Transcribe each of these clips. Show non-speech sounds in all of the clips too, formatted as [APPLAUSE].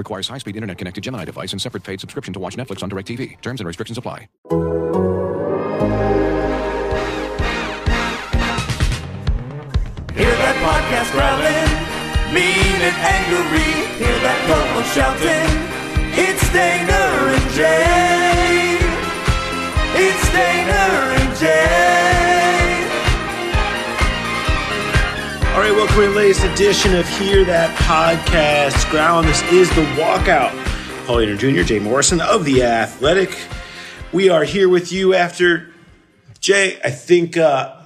Requires high-speed internet-connected Gemini device and separate paid subscription to watch Netflix on DirecTV. Terms and restrictions apply. Hear that podcast growling, mean and angry. Hear that couple shouting. It's Dehner and Jay. It's Dehner and Jay. All right, welcome to the latest edition of Hear That Podcast. Ground. This is the walkout. Paul Dehner Jr., Jay Morrison of The Athletic. We are here with you after Jay. I think uh,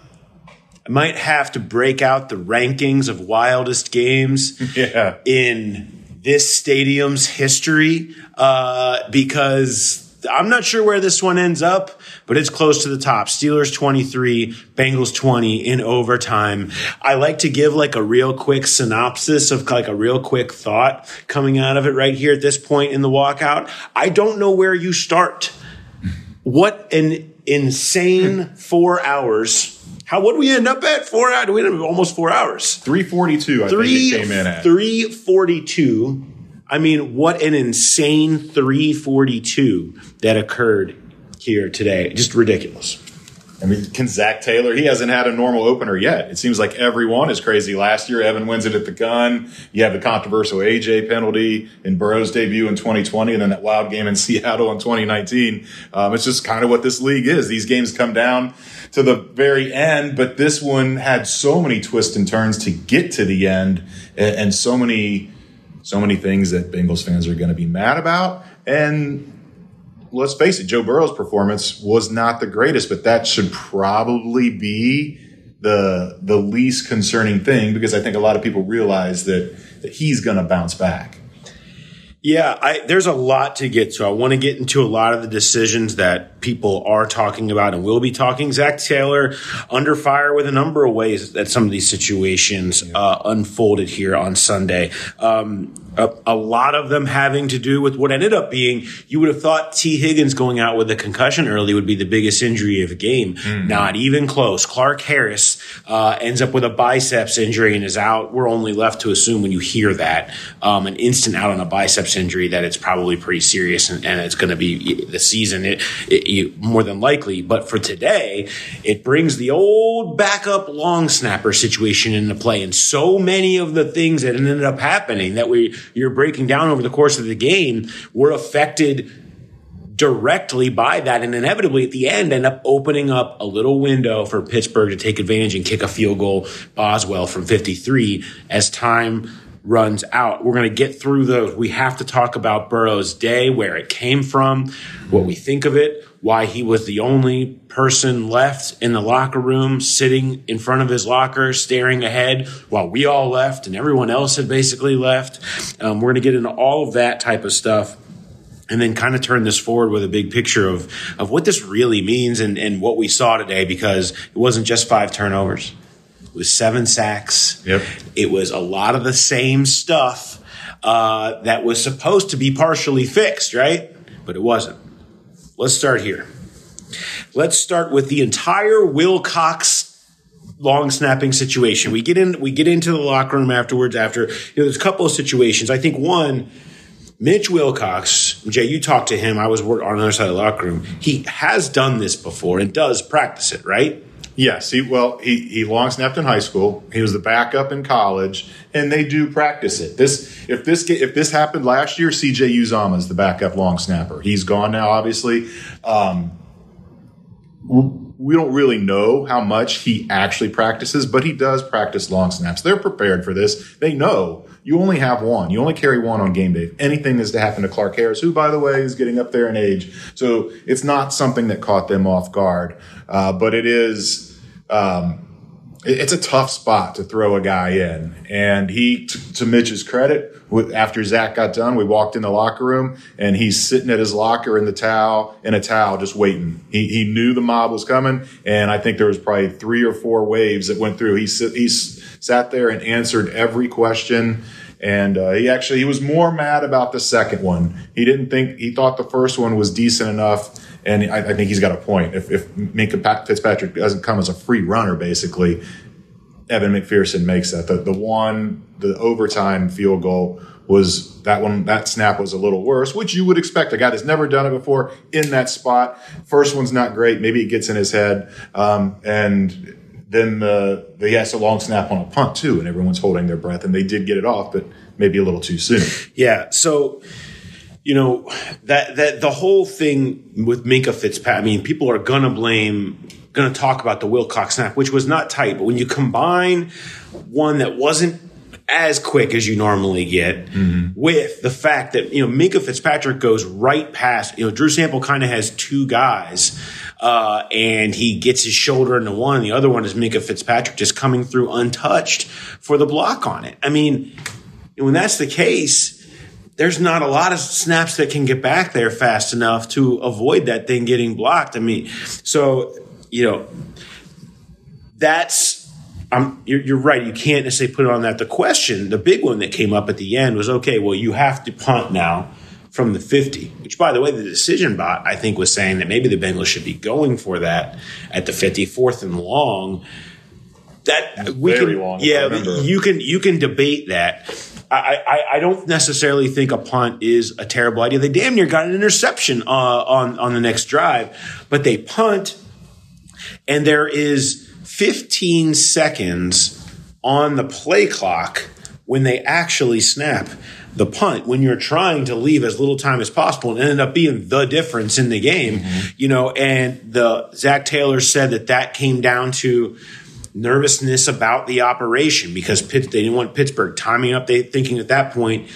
I might have to break out the rankings of wildest games [LAUGHS] Yeah. in this stadium's history uh, because I'm not sure where this one ends up, but it's close to the top. Steelers 23, Bengals 20 in overtime. I like to give like a real quick synopsis of like a real quick thought coming out of it right here at this point in the walkout. I don't know where you start. What an insane four hours. How what do we end up at? Four hours? We ended up almost four hours. 342, I Three think it came in at. three forty two. I mean, what an insane three forty two that occurred here today. Just ridiculous. I mean, can Zac Taylor, he hasn't had a normal opener yet. It seems like everyone is crazy. Last year, Evan wins it at the gun. You have the controversial AJ penalty in Burrow's debut in 2020 and then that wild game in [LAUGHS] Seattle in 2019. Um, it's just kind of what this league is. These games come down to the very end, but this one had so many twists and turns to get to the end and, and so many, so many things that Bengals fans are going to be mad about. And let's face it, Joe Burrow's performance was not the greatest, but that should probably be the the least concerning thing because I think a lot of people realize that that he's going to bounce back. Yeah, I, there's a lot to get to. I want to get into a lot of the decisions that people are talking about and will be talking. Zac Taylor under fire with a number of ways that some of these situations uh, unfolded here on Sunday. Um, a, a lot of them having to do with what ended up being. You would have thought Tee Higgins going out with a concussion early would be the biggest injury of the game. Not even close. Clark Harris uh, ends up with a biceps injury and is out. We're only left to assume when you hear that um, an instant out on a biceps injury that it's probably pretty serious and, and it's going to be the season it, it, you, more than likely. But for today, it brings the old backup long snapper situation into play, and so many of the things that ended up happening that we you're breaking down over the course of the game were affected directly by that and inevitably at the end end up opening up a little window for Pittsburgh to take advantage and kick a field goal Boswell from 53 as time runs out. We're going to get through those. We have to talk about Burrow's day, where it came from, what we think of it, why he was the only person left in the locker room sitting in front of his locker staring ahead while we all left and everyone else had basically left. Um, we're going to get into all of that type of stuff and then kind of turn this forward with a big picture of, of what this really means and, and what we saw today because it wasn't just five turnovers. It was seven sacks. Yep. It was a lot of the same stuff uh, that was supposed to be partially fixed, right? But it wasn't. Let's start here. Let's start with the entire Wilcox long snapping situation. We get in we get into the locker room afterwards after you know there's a couple of situations. I think one Mitch Wilcox, Jay, you talked to him. I was on the other side of the locker room. He has done this before and does practice it, right? Yes, he well he he long snapped in high school. He was the backup in college, and they do practice it. This if this if this happened last year, CJ Uzomah is the backup long snapper. He's gone now, obviously. Um, we don't really know how much he actually practices, but he does practice long snaps. They're prepared for this. They know you only have one. You only carry one on game day. If anything is to happen to Clark Harris, who, by the way, is getting up there in age. So it's not something that caught them off guard. Uh, but it is, um, it- it's a tough spot to throw a guy in. And he, t- to Mitch's credit, after Zac got done, we walked in the locker room and he's sitting at his locker in the towel, in a towel, just waiting. He, he knew the mob was coming. And I think there was probably three or four waves that went through. He, sit, sat there and answered every question. And uh, he actually he was more mad about the second one. He didn't think he thought the first one was decent enough, and I, I think he's got a point. If, if Minkah Pat- Fitzpatrick doesn't come as a free runner, basically, Evan McPherson makes that. The, the one, the overtime field goal was that one, that snap was a little worse, which you would expect. A guy that's never done it before in that spot. First one's not great. Maybe it gets in his head. Um, and then uh, the, the, he has a long snap on a punt too, and everyone's holding their breath, and they did get it off, but maybe a little too soon. Yeah. So, you know, that that the whole thing with Minkah Fitzpatrick. I mean, people are gonna blame, gonna talk about the Wilcox snap, which was not tight. But when you combine one that wasn't as quick as you normally get mm-hmm. with the fact that you know Minkah Fitzpatrick goes right past you know Drew Sample kind of has two guys uh, and he gets his shoulder into one and the other one is Minkah Fitzpatrick just coming through untouched for the block on it I mean when that's the case there's not a lot of snaps that can get back there fast enough to avoid that thing getting blocked I mean so you know that's I'm, you're, you're right. You can't necessarily put it on that. The question, the big one that came up at the end was, okay, well, you have to punt now from the 50, which by the way, the decision bot, I think was saying that maybe the Bengals should be going for that at the 54th and long. That we very can, long, yeah, you can, you can debate that. I, I, I don't necessarily think a punt is a terrible idea. They damn near got an interception uh, on, on the next drive, but they punt and there is 15 seconds on the play clock when they actually snap the punt when you're trying to leave as little time as possible and ended up being the difference in the game mm-hmm. you know and the zac taylor said that that came down to nervousness about the operation because Pitt, they didn't want pittsburgh timing up. They thinking at that point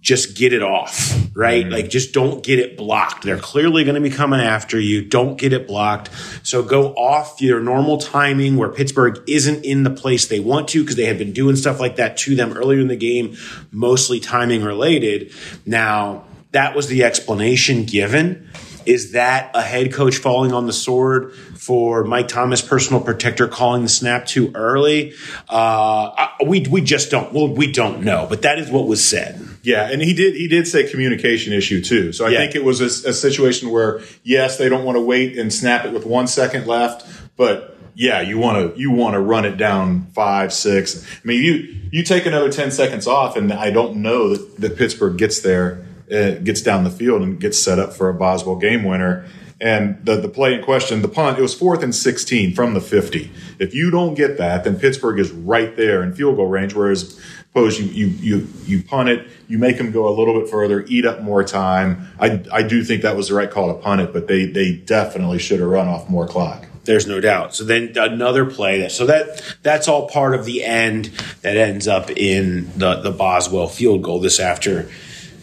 just get it off, right? Mm. Like just don't get it blocked. They're clearly going to be coming after you. Don't get it blocked. So go off your normal timing where Pittsburgh isn't in the place they want to because they had been doing stuff like that to them earlier in the game, mostly timing related. Now, that was the explanation given. Is that a head coach falling on the sword for Mike Thomas, personal protector, calling the snap too early? Uh, we we just don't. Well, we don't know, but that is what was said. Yeah, and he did he did say communication issue too. So I Yeah. think it was a, a situation where yes, they don't want to wait and snap it with one second left, but yeah, you want to you want to run it down five six. I mean, you you take another ten seconds off, and I don't know that, that Pittsburgh gets there, gets down the field, and gets set up for a Boswell game winner. And the, the play in question, the punt, it was fourth and 16 from the 50. If you don't get that, then Pittsburgh is right there in field goal range. Whereas, suppose you, you, you, you punt it, you make them go a little bit further, eat up more time. I, I do think that was the right call to punt it, but they, they definitely should have run off more clock. There's no doubt. So then another play that so that that's all part of the end that ends up in the the Boswell field goal. This after,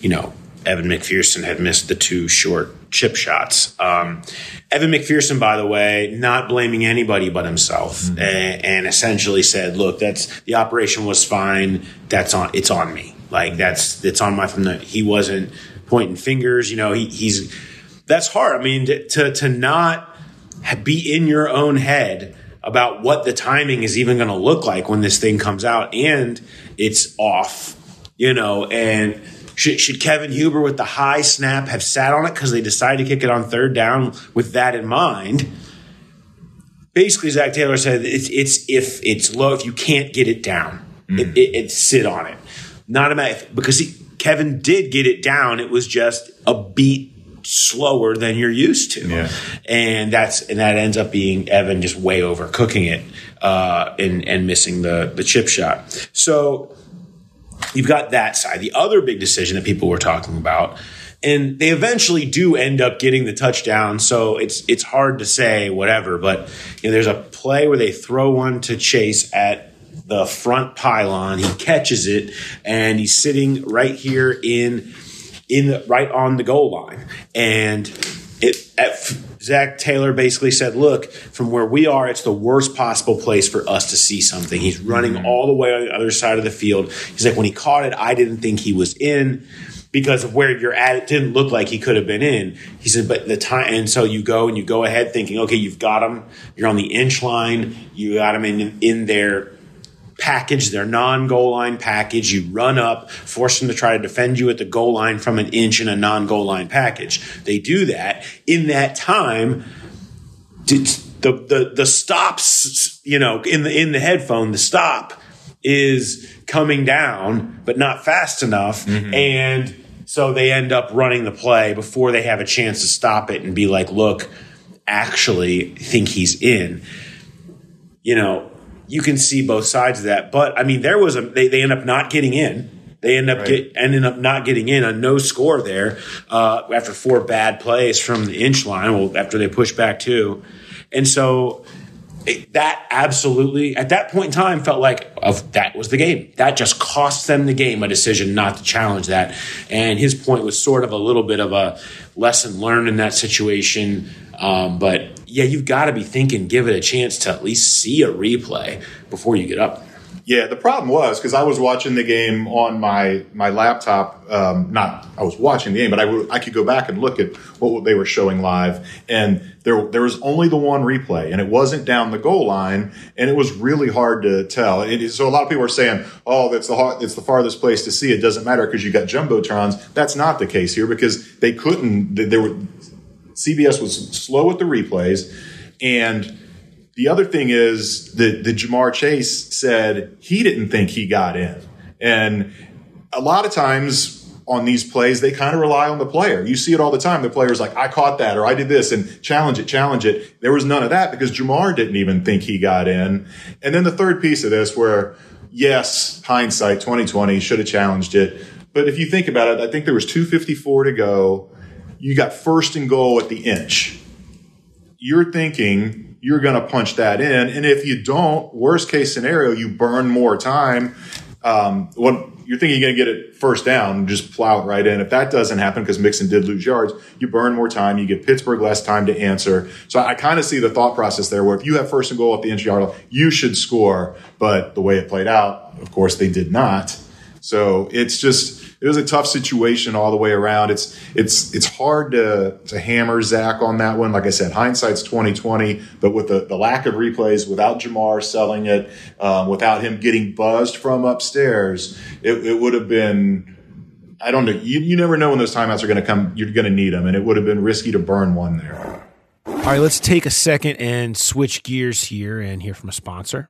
you know, Evan McPherson had missed the two short chip shots. Um, Evan McPherson, by the way, not blaming anybody but himself, a- and, essentially said, "Look, that's the operation was fine. That's on. It's on me. Like that's it's on my from the. He wasn't pointing fingers. You know, he, he's that's hard. I mean, to to, to not be in your own head about what the timing is even going to look like when this thing comes out and it's off, you know, and should, should Kevin Huber with the high snap have sat on it because they decided to kick it on third down with that in mind? Basically, Zac Taylor said it's, it's if it's low, if you can't get it down, it, it, it sit on it. Not a matter because he, Kevin did get it down. It was just a beat slower than you're used to, Yeah. and that's and that ends up being Evan just way overcooking it uh, and and missing the the chip shot. So you've got that side. The other big decision that people were talking about, and they eventually do end up getting the touchdown. So it's it's hard to say whatever, but you know, there's a play where they throw one to Chase at the front pylon. He catches it, and he's sitting right here in in the, right on the goal line, and it at, Zac Taylor basically said, "Look, from where we are, it's the worst possible place for us to see something." He's running mm-hmm. all the way on the other side of the field. He's like, "When he caught it, I didn't think he was in." Because of where you're at, it didn't look like he could have been in. He said, but the time, and so you go and you go ahead thinking, okay, you've got him. You're on the inch line. You got him in in there package, their non goal line package. You run up, force them to try to defend you at the goal line from an inch in a non goal line package. They do that. In that time, the, the, the stops, you know, in the, in the headphone, the stop is coming down, but not fast enough. Mm-hmm. And so they end up running the play before they have a chance to stop it and be like, look, actually think he's in. You know, you can see both sides of that. But I mean, there was a they, they end up not getting in. They end up get, ending up not getting in on no score there uh, after four bad plays from the inch line. Well, after they push back two, and so it, that absolutely at that point in time felt like of that was the game. That just cost them the game a decision not to challenge that. And his point was sort of a little bit of a lesson learned in that situation. Um, but yeah, you've got to be thinking, give it a chance to at least see a replay before you get up. Yeah, the problem was because I was watching the game on my my laptop. Um, not I was watching the game, but I could go back and look at what they were showing live, and there there was only the one replay, and it wasn't down the goal line, and it was really hard to tell. It so a lot of people are saying, "Oh, that's the it's the farthest place to see. It doesn't matter because you got jumbotrons." That's not the case here because they couldn't. They, they were CBS was slow with the replays, and the other thing is that the Ja'Marr Chase said he didn't think he got in, and a lot of times on these plays they kind of rely on the player. You see it all the time. The player's like, "I caught that," or "I did this," and challenge it, challenge it. There was none of that because Ja'Marr didn't even think he got in. And then the third piece of this, where yes, hindsight, twenty twenty should have challenged it, but if you think about it, I think there was two fifty four to go. You got first and goal at the inch you're thinking you're going to punch that in. And if you don't, worst case scenario, you burn more time. Um, what you're thinking you're going to get it first down, just plow it right in. If that doesn't happen, because Mixon did lose yards, you burn more time. You give Pittsburgh less time to answer. So I kind of see the thought process there where if you have first and goal at the inch yard you should score. But the way it played out, of course, they did not. So it's just it was a tough situation all the way around. It's it's it's hard to to hammer Zac on that one. Like I said, hindsight's twenty twenty, but with the, the lack of replays, without Ja'Marr selling it, um, without him getting buzzed from upstairs, it, it would have been. I don't know. You, you never know when those timeouts are going to come. You're going to need them, and it would have been risky to burn one there. All right, let's take a second and switch gears here and hear from a sponsor.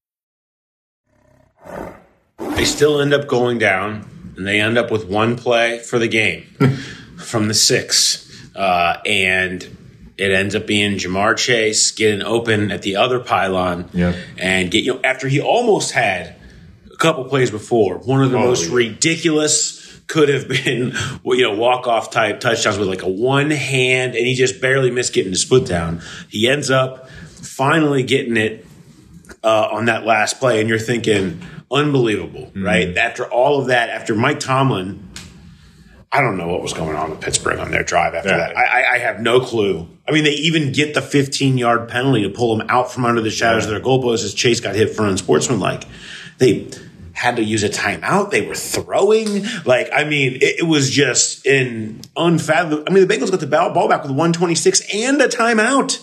They still end up going down, and they end up with one play for the game [LAUGHS] from the six. Uh, and it ends up being Ja'Marr Chase getting open at the other pylon Yeah. and get you know after he almost had a couple plays before one of the Oh, most yeah. ridiculous could have been [LAUGHS] you know walk off type touchdowns with like a one hand and he just barely missed getting the split down. He ends up finally getting it uh, on that last play, and you're thinking, unbelievable, mm-hmm. right? After all of that, after Mike Tomlin, I don't know what was going on with Pittsburgh on their drive after Yeah. that. I, I, have no clue. I mean, they even get the 15 yard penalty to pull them out from under the shadows of their goalposts as Chase got hit for unsportsmanlike. They had to use a timeout. They were throwing. Like, I mean, it, it was just in unfathomable. I mean, the Bengals got the ball, ball back with 126 and a timeout.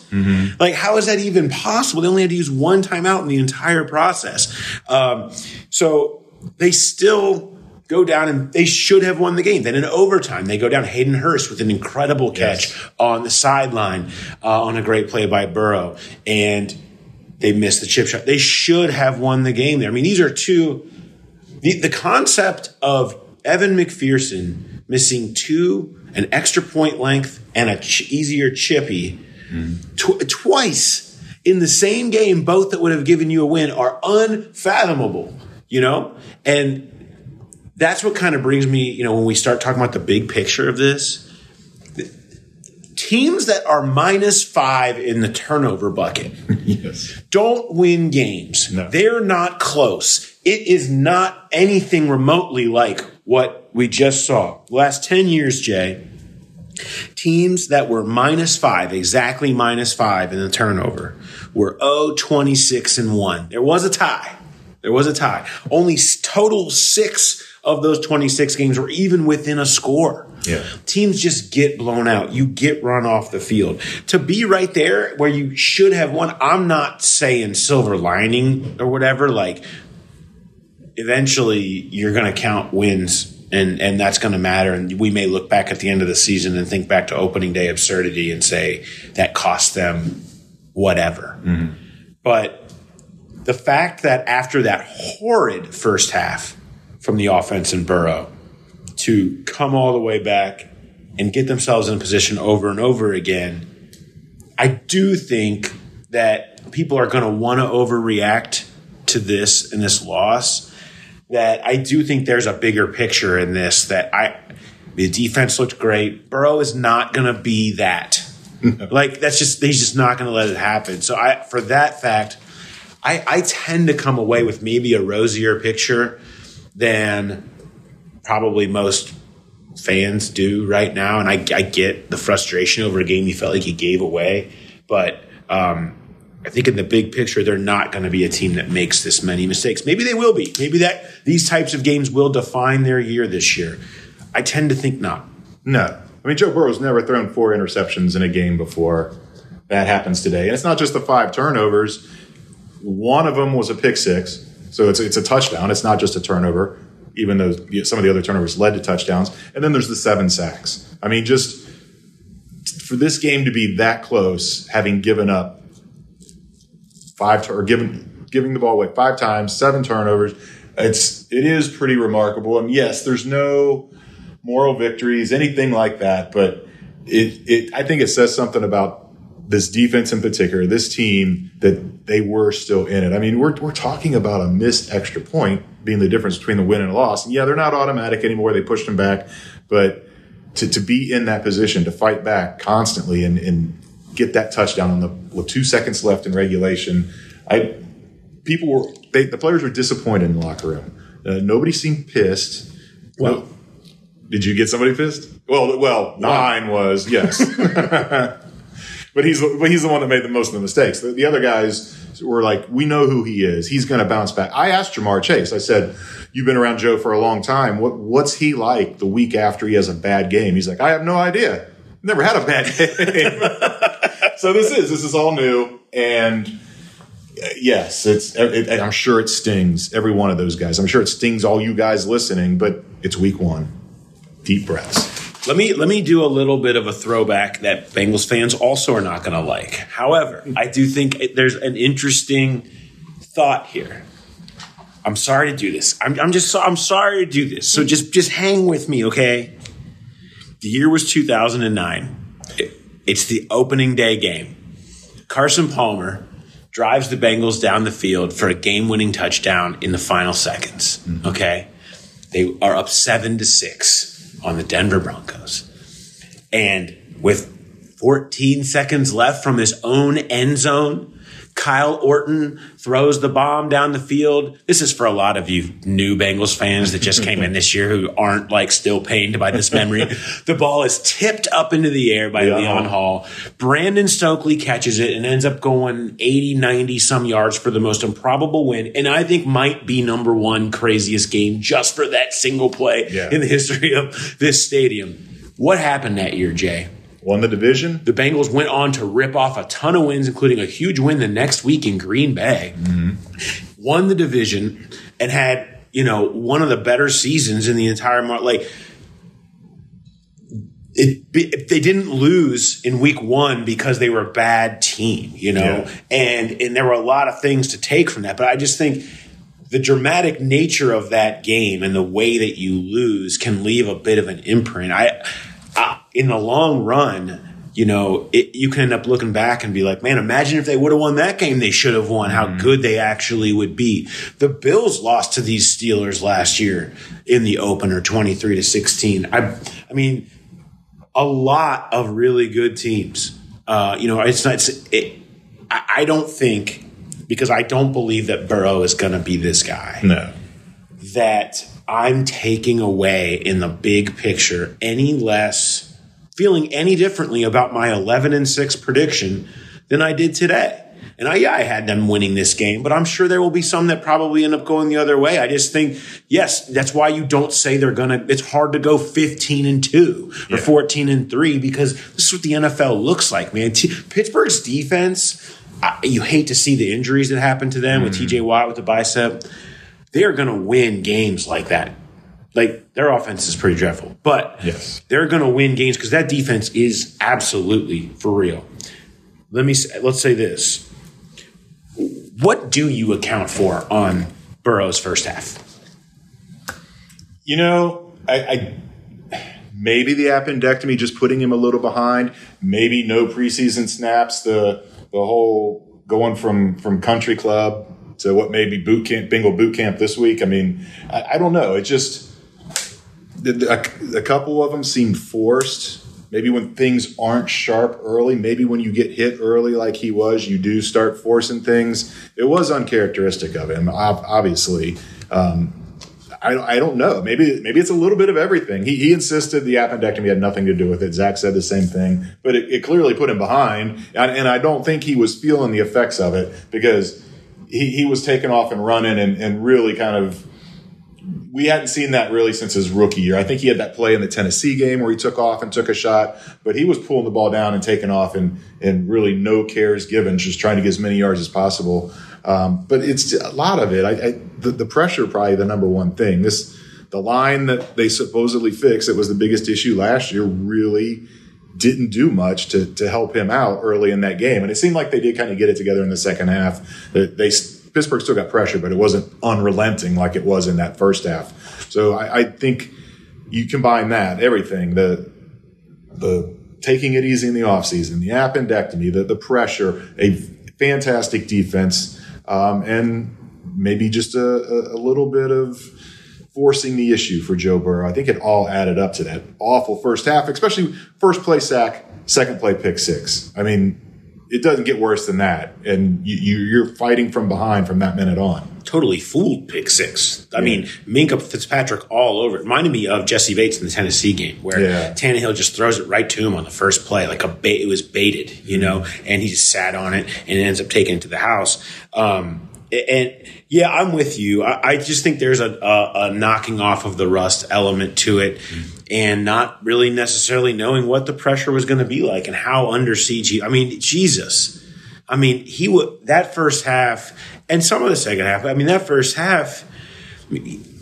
Like, how is that even possible? They only had to use one timeout in the entire process. Um, so they still go down and they should have won the game. Then in overtime, they go down Hayden Hurst with an incredible catch on the sideline uh, on a great play by Burrow. And they missed the chip shot. They should have won the game there. I mean, these are two. The, the concept of Evan McPherson missing two an extra point length and a ch- easier chippy tw- twice in the same game, both that would have given you a win, are unfathomable. You know, and that's what kind of brings me. You know, when we start talking about the big picture of this, teams that are minus five in the turnover bucket [LAUGHS] Yes. don't win games. No. They're not close. It is not anything remotely like what we just saw. Last 10 years, Jay, teams that were minus five, exactly minus five in the turnover, were 0 26 and 1. There was a tie. There was a tie. Only total six of those 26 games were even within a score. Yeah. Teams just get blown out. You get run off the field. To be right there where you should have won, I'm not saying silver lining or whatever. Like, eventually you're going to count wins and and that's going to matter and we may look back at the end of the season and think back to opening day absurdity and say that cost them whatever mm-hmm. but the fact that after that horrid first half from the offense in Burrow to come all the way back and get themselves in a position over and over again I do think that people are going to want to overreact to this and this loss. That I do think there's a bigger picture in this. That I, the defense looked great. Burrow is not going to be that. [LAUGHS] like that's just he's just not going to let it happen. So I, for that fact, I, I tend to come away with maybe a rosier picture than probably most fans do right now. And I, I get the frustration over a game you felt like you gave away. But um, I think in the big picture, they're not going to be a team that makes this many mistakes. Maybe they will be. Maybe that these types of games will define their year this year. I tend to think not. No. I mean, Joe Burrow's never thrown four interceptions in a game before. That happens today. And it's not just the five turnovers. One of them was a pick six. So it's, it's a touchdown. It's not just a turnover, even though some of the other turnovers led to touchdowns. And then there's the seven sacks. I mean, just for this game to be that close, having given up five or given giving the ball away five times, seven turnovers, it's it is pretty remarkable. And yes, there's no moral victories, anything like that. But it, it, I think it says something about this defense in particular, this team that they were still in it. I mean, we're, we're talking about a missed extra point being the difference between the win and a loss. And yeah, they're not automatic anymore. They pushed them back, but to, to be in that position, to fight back constantly and, and get that touchdown on the with two seconds left in regulation, I, people were, they, the players were disappointed in the locker room. Uh, nobody seemed pissed. Well, did you get somebody pissed? Well, well, mine was yes. [LAUGHS] but he's but he's the one that made the most of the mistakes. The, the other guys were like, we know who he is. He's going to bounce back. I asked Ja'Marr Chase. I said, "You've been around Joe for a long time. What what's he like the week after he has a bad game?" He's like, "I have no idea. Never had a bad [LAUGHS] game." [LAUGHS] so this is this is all new and. uh, Yes, it's. It, I'm sure it stings every one of those guys. I'm sure it stings all you guys listening. But it's week one. Deep breaths. Let me let me do a little bit of a throwback that Bengals fans also are not going to like. However, I do think it- there's an interesting thought here. I'm sorry to do this. I'm, I'm just so, I'm sorry to do this. So just just hang with me, okay? The year was 2009. It- it's the opening day game. Carson Palmer drives the Bengals down the field for a game-winning touchdown in the final seconds. Okay, they are up seven to six on the Denver Broncos, and with 14 seconds left from his own end zone. Kyle Orton throws the bomb down the field. This is for a lot of you new Bengals fans that just came in this year who aren't like still pained by this memory. the ball is tipped up into the air by Yeah. Leon Hall. Brandon Stokley catches it and ends up going 80, 90 some yards for the most improbable win. And I think might be number one craziest game just for that single play Yeah. in the history of this stadium. What happened that year, Jay? Won the division. The Bengals went on to rip off a ton of wins, including a huge win the next week in Green Bay. Mm-hmm. Won the division and had, you know, one of the better seasons in the entire mar Like, it, they didn't lose in week one because they were a bad team, you know, Yeah. and and there were a lot of things to take from that. But I just think the dramatic nature of that game and the way that you lose can leave a bit of an imprint. I in the long run, you know, it, you can end up looking back and be like, man, imagine if they would have won that game they should have won, how good they actually would be. The Bills lost to these Steelers last year in the opener 23 to 16. I, I mean, a lot of really good teams. Uh, you know, it's not, it's, it, I, I don't think, because I don't believe that Burrow is going to be this guy No. that I'm taking away in the big picture any less feeling any differently about my 11 and 6 prediction than I did today. And I, yeah, I had them winning this game, but I'm sure there will be some that probably end up going the other way. I just think, yes, that's why you don't say they're going to, it's hard to go 15 and 2 or 14 and 3 because this is what the NFL looks like, man. T- Pittsburgh's defense, I, you hate to see the injuries that happened to them with mm. TJ Watt with the bicep they're going to win games like that. Like their offense is pretty dreadful, but Yes. they're going to win games because that defense is absolutely for real. Let me say, let's say this: What do you account for on Burrow's first half? You know, I, I maybe the appendectomy just putting him a little behind. Maybe no preseason snaps. The the whole going from from country club to what maybe boot camp, Bengal boot camp this week. I mean, I, I don't know. It just a, a couple of them seemed forced. Maybe when things aren't sharp early, maybe when you get hit early like he was, you do start forcing things. It was uncharacteristic of him, obviously. Um, I, I don't know. Maybe maybe it's a little bit of everything. He, he insisted the appendectomy had nothing to do with it. Zac said the same thing, but it, it clearly put him behind. And, and I don't think he was feeling the effects of it because he, he was taking off and running and, and really kind of. We hadn't seen that really since his rookie year. I think he had that play in the Tennessee game where he took off and took a shot, but he was pulling the ball down and taking off and and really no cares given, just trying to get as many yards as possible. Um, but it's a lot of it. I, I the, the pressure probably the number one thing. This the line that they supposedly fixed that was the biggest issue last year really didn't do much to to help him out early in that game. And it seemed like they did kind of get it together in the second half. That they Pittsburgh still got pressure, but it wasn't unrelenting like it was in that first half. So I, I think you combine that everything the the taking it easy in the offseason, the appendectomy, the, the pressure, a fantastic defense, um, and maybe just a, a, a little bit of forcing the issue for Joe Burrow. I think it all added up to that awful first half, especially first play sack, second play pick six. I mean, it doesn't get worse than that. And you, you, you're fighting from behind from that minute on. Totally fooled pick six. I mean, Minkah Fitzpatrick all over. It reminded me of Jessie Bates in the Tennessee game where Yeah. Tannehill just throws it right to him on the first play, like a bait. It was baited, you know, and he just sat on it and it ends up taking it to the house. Um, and yeah, I'm with you. I, I just think there's a, a, a knocking off of the rust element to it, and not really necessarily knowing what the pressure was going to be like and how under siege he. I mean, Jesus. I mean, he would that first half and some of the second half. I mean, that first half,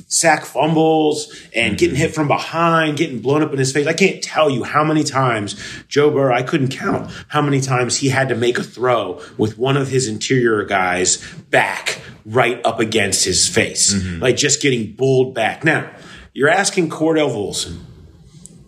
sack fumbles and getting mm-hmm. hit from behind, getting blown up in his face. I can't tell you how many times Joe Burrow, I couldn't count how many times he had to make a throw with one of his interior guys back right up against his face, mm-hmm. like just getting bulled back. Now, you're asking Cordell Volson,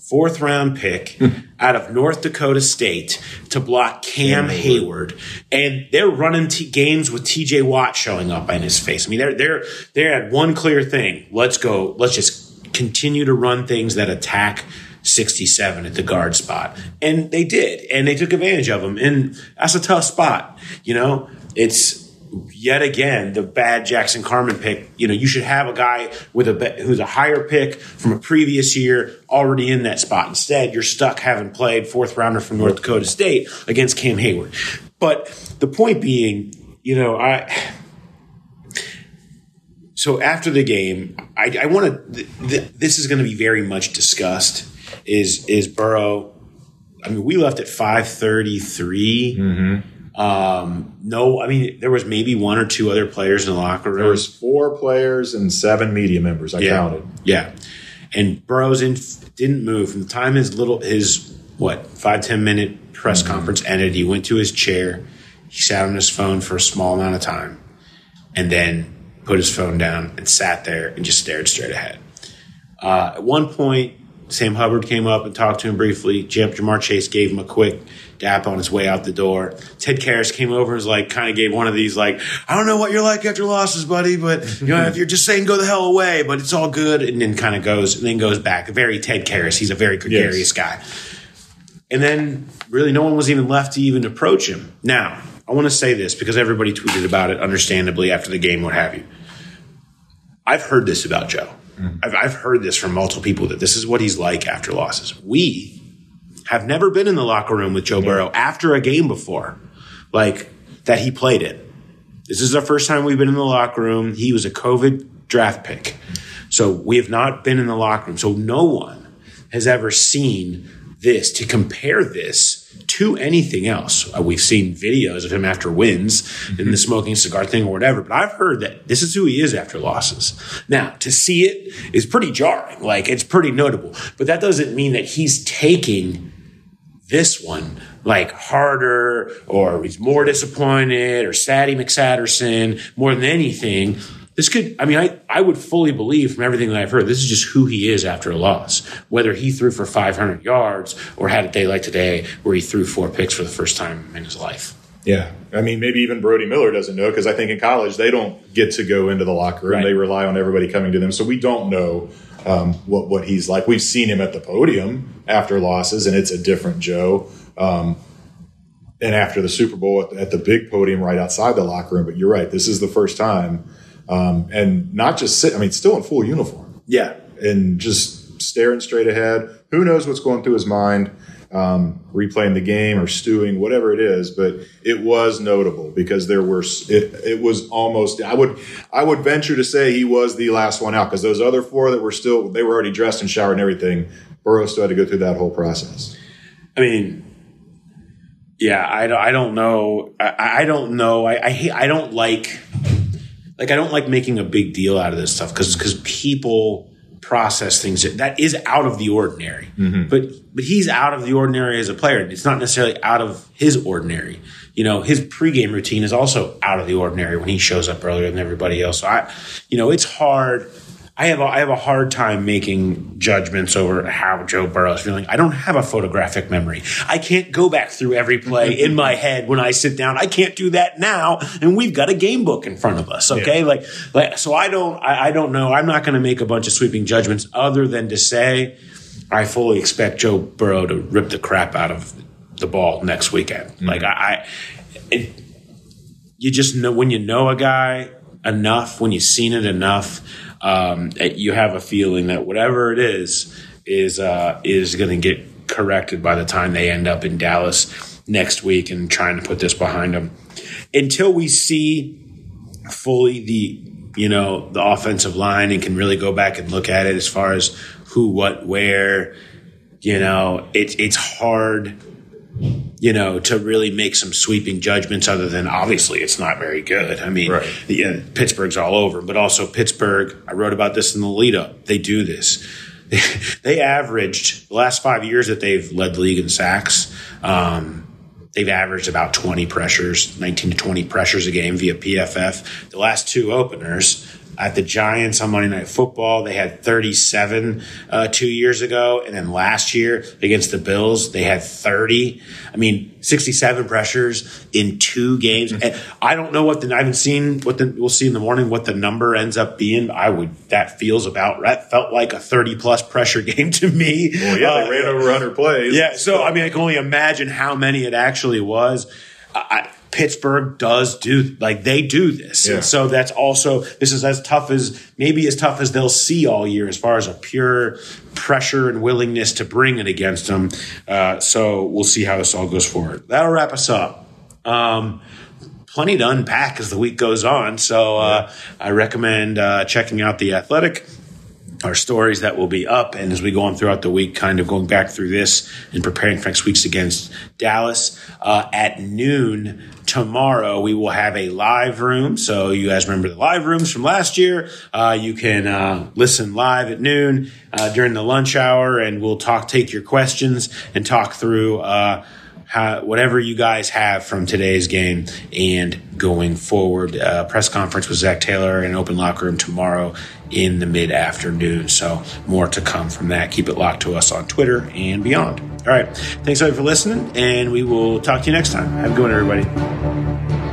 fourth round pick [LAUGHS] hmm. out of North Dakota State to block Cam Heyward, and they're running t- games with T.J. Watt showing up in his face. I mean, they're they're they had one clear thing: let's go, let's just continue to run things that attack. 67 at the guard spot. And they did. And they took advantage of them. And that's a tough spot. You know, it's yet again the bad Jackson Carman pick. You know, you should have a guy with a who's a higher pick from a previous year already in that spot. Instead, you're stuck having played fourth rounder from North Dakota State against Cam Heyward. But the point being, you know, I. So after the game, I, I want to. Th- th- this is going to be very much discussed. Is is Burrow? I mean, we left at five Um, no, I mean there was maybe one or two other players in the locker room. There was four players and seven media members. I yeah, counted. yeah, and Burrow's in didn't move from the time his little his what five ten minute press conference ended. He went to his chair. He sat on his phone for a small amount of time, and then put his phone down and sat there and just stared straight ahead. Uh, at one point, Sam Hubbard came up and talked to him briefly. Jam- Ja'Marr Chase gave him a quick dap on his way out the door. Ted Karras came over and was like, kind of gave one of these, like, I don't know what you're like after losses, buddy, but you know, if you're just saying go the hell away, but it's all good. And then kind of goes, and then goes back. Very Ted Karras. He's a very gregarious guy. And then really no one was even left to even approach him. Now, I want to say this because everybody tweeted about it, understandably, after the game, what have you. I've heard this about Joe. Mm-hmm. I've, I've heard this from multiple people that this is what he's like after losses. We have never been in the locker room with Joe Burrow after a game before, like that he played it. This is the first time we've been in the locker room. He was a COVID draft pick. So we have not been in the locker room. So no one has ever seen this to compare this to anything else. Uh, we've seen videos of him after wins in the smoking cigar thing or whatever, but I've heard that this is who he is after losses. Now, to see it is pretty jarring. Like, it's pretty notable, but that doesn't mean that he's taking this one like harder or he's more disappointed or Sadie McSatterson more than anything. This could, I mean, I, I would fully believe from everything that I've heard, this is just who he is after a loss. Whether he threw for 500 yards or had a day like today where he threw four picks for the first time in his life. Yeah. I mean, maybe even Brody Miller doesn't know because I think in college they don't get to go into the locker room. Right. They rely on everybody coming to them. So we don't know um, what, what he's like. We've seen him at the podium after losses, and it's a different Joe. Um, and after the Super Bowl at, at the big podium right outside the locker room. But you're right. This is the first time. Um, and not just sit, I mean, still in full uniform Yeah. and just staring straight ahead. Who knows what's going through his mind, um, replaying the game or stewing, whatever it is. But it was notable because there were it, it was almost. I would I would venture to say he was the last one out because those other four that were still they were already dressed and showered and everything. Burrow still had to go through that whole process. I mean, yeah, I, don't- I don't know. I, I don't know. I, I hate, I don't like, like, I don't like making a big deal out of this stuff because, because people process things that, that is out of the ordinary. Mm-hmm. But, but he's out of the ordinary as a player. It's not necessarily out of his ordinary. You know, his pregame routine is also out of the ordinary when he shows up earlier than everybody else. So I, you know, it's hard. I have a, I have a hard time making judgments over how Joe Burrow is feeling. I don't have a photographic memory. I can't go back through every play in my head when I sit down. I can't do that now, and we've got a game book in front of us. Okay, like like so I don't I, I don't know. I'm not going to make a bunch of sweeping judgments other than to say I fully expect Joe Burrow to rip the crap out of the ball next weekend. Mm-hmm. Like I, I it, you just know when you know a guy enough, when you've seen it enough, um, you have a feeling that whatever it is is uh, is going to get corrected by the time they end up in Dallas next week and trying to put this behind them. Until we see fully the you know the offensive line and can really go back and look at it as far as who, what, where. You know, it's it's hard you know, to really make some sweeping judgments other than obviously it's not very good. I mean, Right. yeah, Pittsburgh's all over, but also Pittsburgh, I wrote about this in the lead up. They do this. [LAUGHS] they averaged the last five years that they've led the league in sacks. Um, they've averaged about 20 pressures, 19 to 20 pressures a game via PFF. The last two openers at the Giants on Monday Night Football, they had 37 uh, two years ago. And then last year against the Bills, they had 30. I mean, 67 pressures in two games. And I don't know what the, I haven't seen what the, we'll see in the morning what the number ends up being. I would, that feels about, that felt like a 30 plus pressure [LAUGHS] game to me. Well, yeah, Uh, they ran over 100 plays. yeah, so I mean, I can only imagine how many it actually was. I- Pittsburgh does do like they do this, Yeah. and so that's also this is as tough as maybe as tough as they'll see all year as far as a pure pressure and willingness to bring it against them. Uh, so we'll see how this all goes forward. That'll wrap us up. Um, plenty to unpack as the week goes on, so uh, I recommend uh, checking out the Athletic our stories that will be up. And as we go on throughout the week, kind of going back through this and preparing for next week's against Dallas uh, at noon tomorrow, we will have a live room. So you guys remember the live rooms from last year. Uh, you can uh, listen live at noon uh, during the lunch hour, and we'll talk, take your questions, and talk through. Uh, how, whatever you guys have from today's game and going forward. Uh, press conference with Zac Taylor and open locker room tomorrow in the mid afternoon. So more to come from that. Keep it locked to us on Twitter and beyond. All right. Thanks everybody for listening, and we will talk to you next time. Have a good one, everybody.